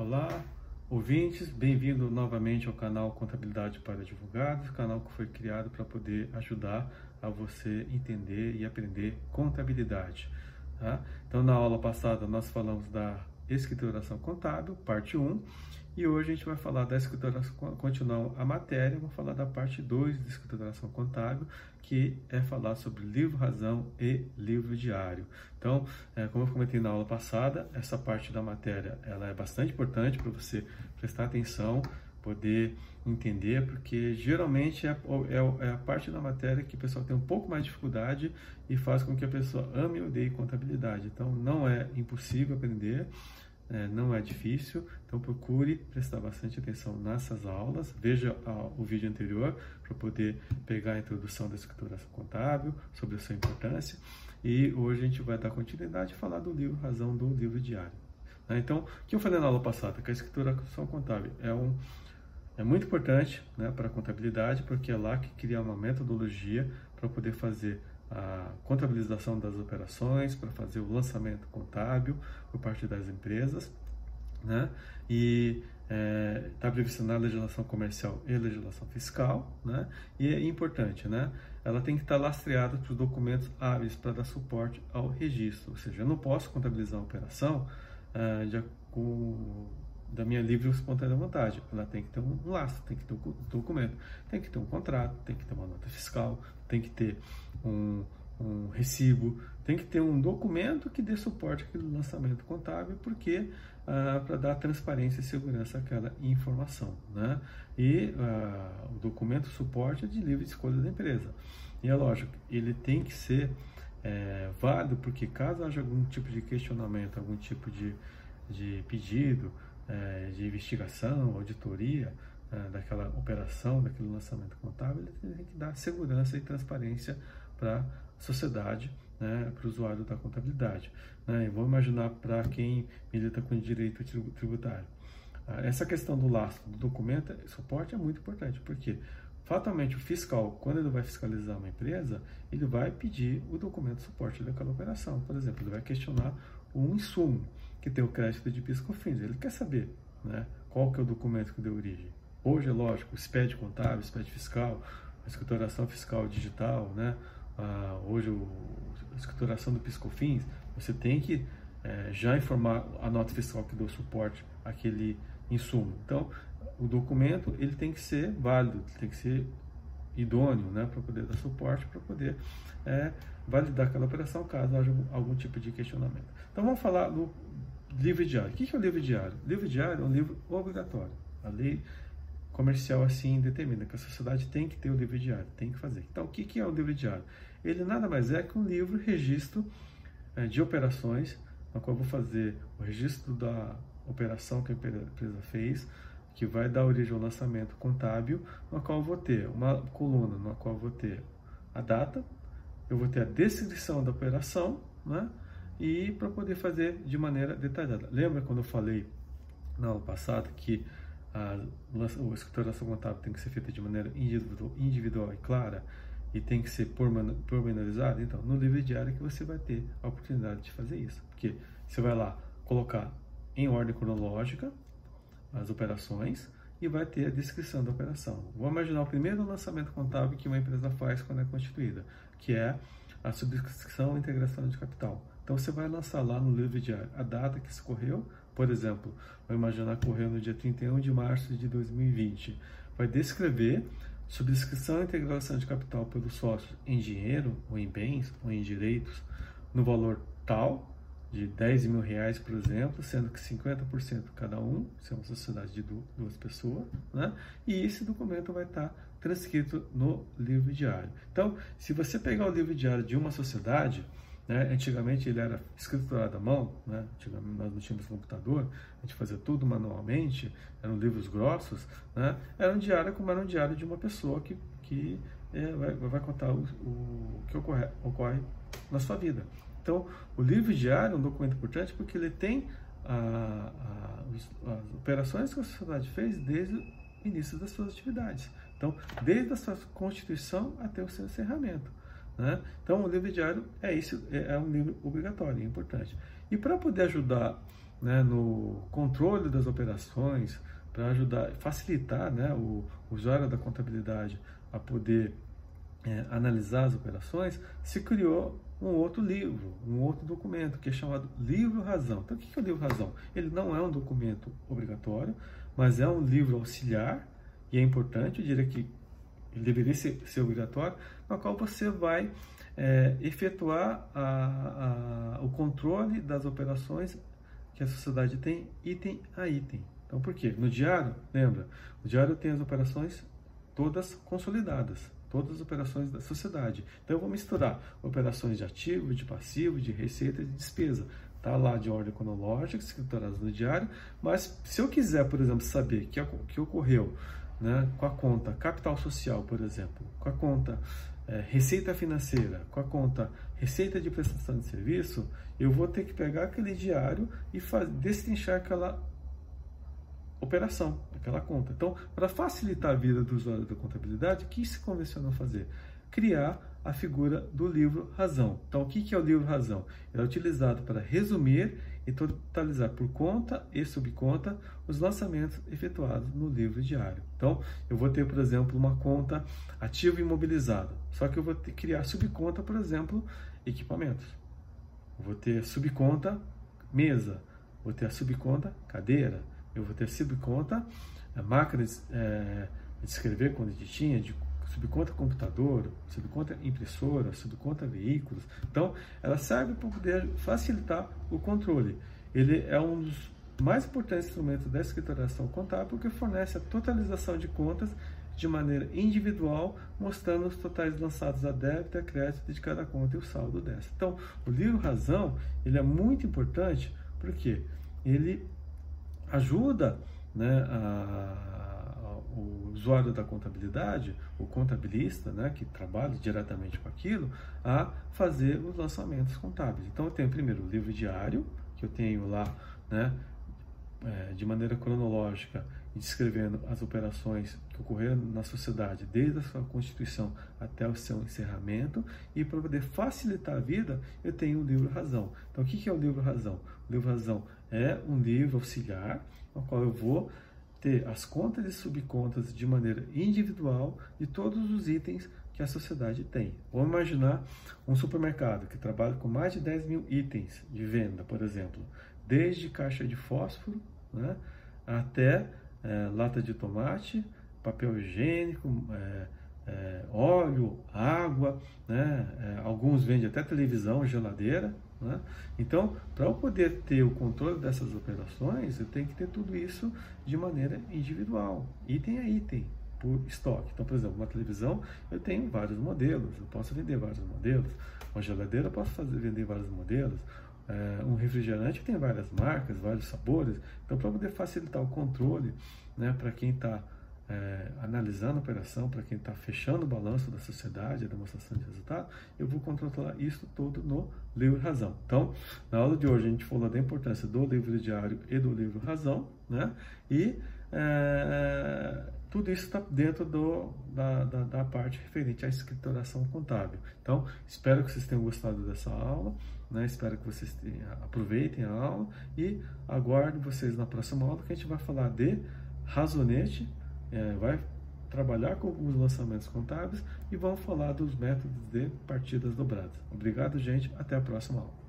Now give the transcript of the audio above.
Olá, ouvintes, bem-vindo novamente ao canal Contabilidade para Advogados, canal que foi criado para poder ajudar a você entender e aprender contabilidade. Tá? Então, na aula passada, nós falamos da escrituração contábil, parte 1, e hoje a gente vai falar da escrituração, continuar a matéria, vou falar da parte 2 da escrituração contábil, que é falar sobre livro razão e livro diário. Então, é, como eu comentei na aula passada, essa parte da matéria ela é bastante importante para você prestar atenção, poder entender, porque geralmente é, é, é, a parte da matéria que o pessoal tem um pouco mais de dificuldade e faz com que a pessoa ame e odeie contabilidade. Então, não é impossível aprender, é, não é difícil, então procure prestar bastante atenção nessas aulas, veja a, o vídeo anterior para poder pegar a introdução da escrituração contábil, sobre a sua importância, e hoje a gente vai dar continuidade e falar do livro Razão do Livro Diário. Né? Então, o que eu falei na aula passada, que a escrituração contábil é, um, é muito importante né, para a contabilidade, porque é lá que cria uma metodologia para poder fazer a contabilização das operações, para fazer o lançamento contábil por parte das empresas, né? E está é, tá previsto na legislação comercial e legislação fiscal, né? E é importante, né? Ela tem que estar lastreada para os documentos hábeis para dar suporte ao registro. Ou seja, eu não posso contabilizar uma operação é, de, com, da minha livre e espontânea vontade. Ela tem que ter um lastro, tem que ter um documento, tem que ter um contrato, tem que ter uma nota fiscal, tem que ter um, um recibo, tem que ter um documento que dê suporte àquele lançamento contábil, porque ah, para dar transparência e segurança àquela informação. Né? E ah, o documento suporte é de livre escolha da empresa. E é lógico, ele tem que ser é, válido, porque caso haja algum tipo de questionamento, algum tipo de, de pedido, é, de investigação, auditoria é, daquela operação, daquele lançamento contábil, ele tem que dar segurança e transparência para a sociedade, né, para o usuário da contabilidade. Né? E vamos imaginar para quem milita com direito tributário. Ah, essa questão do lastro do documento, suporte é muito importante, porque fatalmente o fiscal, quando ele vai fiscalizar uma empresa, ele vai pedir o documento de suporte daquela operação. Por exemplo, ele vai questionar um insumo que tem o crédito de PIS/COFINS. Ele quer saber né, qual que é o documento que deu origem. Hoje, é lógico, o SPED contábil, SPED fiscal, escrituração fiscal digital, né? Ah, hoje o, a escrituração do PIS/COFINS, você tem que é, já informar a nota fiscal que deu suporte àquele insumo. Então, o documento ele tem que ser válido, tem que ser idôneo, né, para poder dar suporte, para poder é, validar aquela operação caso haja algum, algum tipo de questionamento. Então, vamos falar do livro diário. O que é o livro diário? O livro diário é um livro obrigatório. A lei comercial assim determina que a sociedade tem que ter o livro diário, tem que fazer. Então, o que é o livro diário? Ele nada mais é que um livro registro é, de operações, na qual eu vou fazer o registro da operação que a empresa fez, que vai dar origem ao lançamento contábil, na qual eu vou ter uma coluna, na qual eu vou ter a data, eu vou ter a descrição da operação, né? E para poder fazer de maneira detalhada. Lembra quando eu falei na aula passada que a, a escrituração contábil tem que ser feita de maneira individual, individual e clara e tem que ser pormenorizada? Então, no livro diário que você vai ter a oportunidade de fazer isso. Porque você vai lá colocar em ordem cronológica as operações e vai ter a descrição da operação. Vou imaginar o primeiro lançamento contábil que uma empresa faz quando é constituída, que é a subscrição e integração de capital. Então você vai lançar lá no livro diário a data que escorreu, por exemplo, vou imaginar correu no dia 31 de março de 2020. Vai descrever subscrição e integração de capital pelos sócios em dinheiro, ou em bens, ou em direitos, no valor tal, de 10 mil reais, por exemplo, sendo que 50% cada um, se é uma sociedade de duas pessoas, né? e esse documento vai estar transcrito no livro diário. Então, se você pegar o livro diário de uma sociedade, né? Antigamente ele era escriturado à mão, né? Antigamente nós não tínhamos computador, a gente fazia tudo manualmente, eram livros grossos, né? Era um diário como era um diário de uma pessoa que, que é, vai, vai, contar o, o que ocorre, ocorre na sua vida. Então, o livro diário é um documento importante porque ele tem a, a, as operações que a sociedade fez desde o início das suas atividades. Então, desde a sua constituição até o seu encerramento. Né? Então, o livro diário é, isso, é, é um livro obrigatório, é importante. E para poder ajudar né, no controle das operações, para ajudar, facilitar né, o, o usuário da contabilidade a poder é, analisar as operações, se criou um outro livro, um outro documento, que é chamado Livro Razão. Então, o que é o Livro Razão? Ele não é um documento obrigatório, mas é um livro auxiliar, e é importante, eu diria que ele deveria ser, ser obrigatório, no qual você vai é, efetuar a, a, o controle das operações que a sociedade tem item a item. Então, por quê? No diário, lembra, o diário tem as operações todas consolidadas, todas as operações da sociedade. Então, eu vou misturar operações de ativo, de passivo, de receita e de despesa. Está lá de ordem cronológica, escritoradas no diário, mas se eu quiser, por exemplo, saber que, que ocorreu né, com a conta capital social, por exemplo, com a conta é, receita financeira, com a conta receita de prestação de serviço, eu vou ter que pegar aquele diário e destrinchar aquela operação, aquela conta. Então, para facilitar a vida do usuário da contabilidade, o que se convencionou fazer? Criar a figura do livro razão. Então, o que é o livro razão? Ele é utilizado para resumir e totalizar por conta e subconta os lançamentos efetuados no livro diário. Então, eu vou ter, por exemplo, uma conta ativo imobilizado, só que eu vou criar subconta, por exemplo, equipamentos. Eu vou ter subconta mesa, vou ter a subconta cadeira, eu vou ter subconta é, máquinas é, de escrever quando tinha, de subconta computador, subconta impressora, subconta veículos. Então, ela serve para poder facilitar o controle. Ele é um dos mais importantes instrumentos da escrituração contábil porque fornece a totalização de contas de maneira individual, mostrando os totais lançados a débito e a crédito de cada conta e o saldo dessa. Então, o livro Razão, ele é muito importante porque ele ajuda né, a o usuário da contabilidade, o contabilista, né, que trabalha diretamente com aquilo, a fazer os lançamentos contábeis. Então, eu tenho primeiro o livro diário, que eu tenho lá, né, é, de maneira cronológica, descrevendo as operações que ocorreram na sociedade desde a sua constituição até o seu encerramento e para poder facilitar a vida eu tenho o livro Razão. Então o que é o livro Razão? O livro Razão é um livro auxiliar no qual eu vou ter as contas e subcontas de maneira individual de todos os itens que a sociedade tem. Vamos imaginar um supermercado que trabalha com mais de 10 mil itens de venda, por exemplo, desde caixa de fósforo né, até é, lata de tomate, papel higiênico, é, é, óleo, água, né, alguns vendem até televisão, geladeira. Né? Então, para eu poder ter o controle dessas operações, eu tenho que ter tudo isso de maneira individual, item a item, por estoque. Então, por exemplo, uma televisão, eu tenho vários modelos, eu posso vender vários modelos. Uma geladeira, eu posso fazer, vender vários modelos. É, um refrigerante tem várias marcas, vários sabores. Então, para poder facilitar o controle, né, para quem está é, analisando a operação, para quem está fechando o balanço da sociedade, a demonstração de resultado, eu vou controlar isso tudo no livro Razão. Então, na aula de hoje a gente falou da importância do livro diário e do livro Razão, né? E é, tudo isso está dentro do, da, da, da, parte referente à escrituração contábil. Então, espero que vocês tenham gostado dessa aula, né? espero que vocês tenham, aproveitem a aula e aguardo vocês na próxima aula que a gente vai falar de razonete é, vai trabalhar com alguns lançamentos contábeis e vamos falar dos métodos de partidas dobradas. Obrigado, gente. Até a próxima aula.